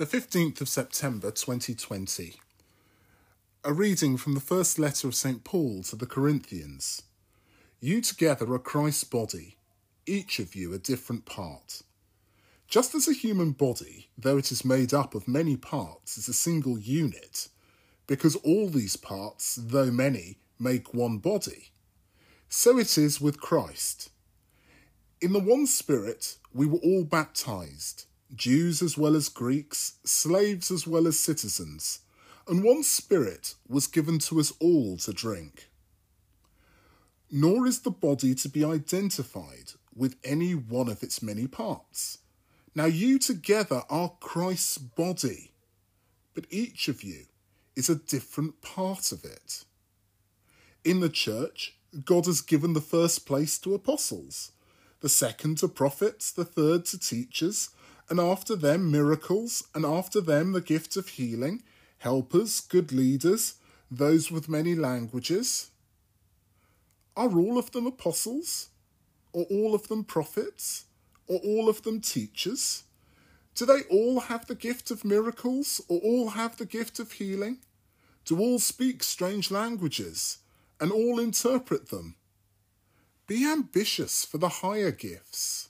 The 15th of September 2020. A reading from the first letter of St. Paul to the Corinthians. You together are Christ's body, each of you a different part. Just as a human body, though it is made up of many parts, is a single unit, because all these parts, though many, make one body, so it is with Christ. In the one Spirit, we were all baptized, Jews as well as Greeks, slaves as well as citizens, and one Spirit was given to us all to drink. Nor is the body to be identified with any one of its many parts. Now you together are Christ's body, but each of you is a different part of it. In the church, God has given the first place to apostles the second to prophets, the third to teachers, and after them miracles, and after them the gift of healing, helpers, good leaders, those with many languages. Are all of them apostles? Or all of them prophets? Or all of them teachers? Do they all have the gift of miracles, or all have the gift of healing? Do all speak strange languages, and all interpret them? Be ambitious for the higher gifts.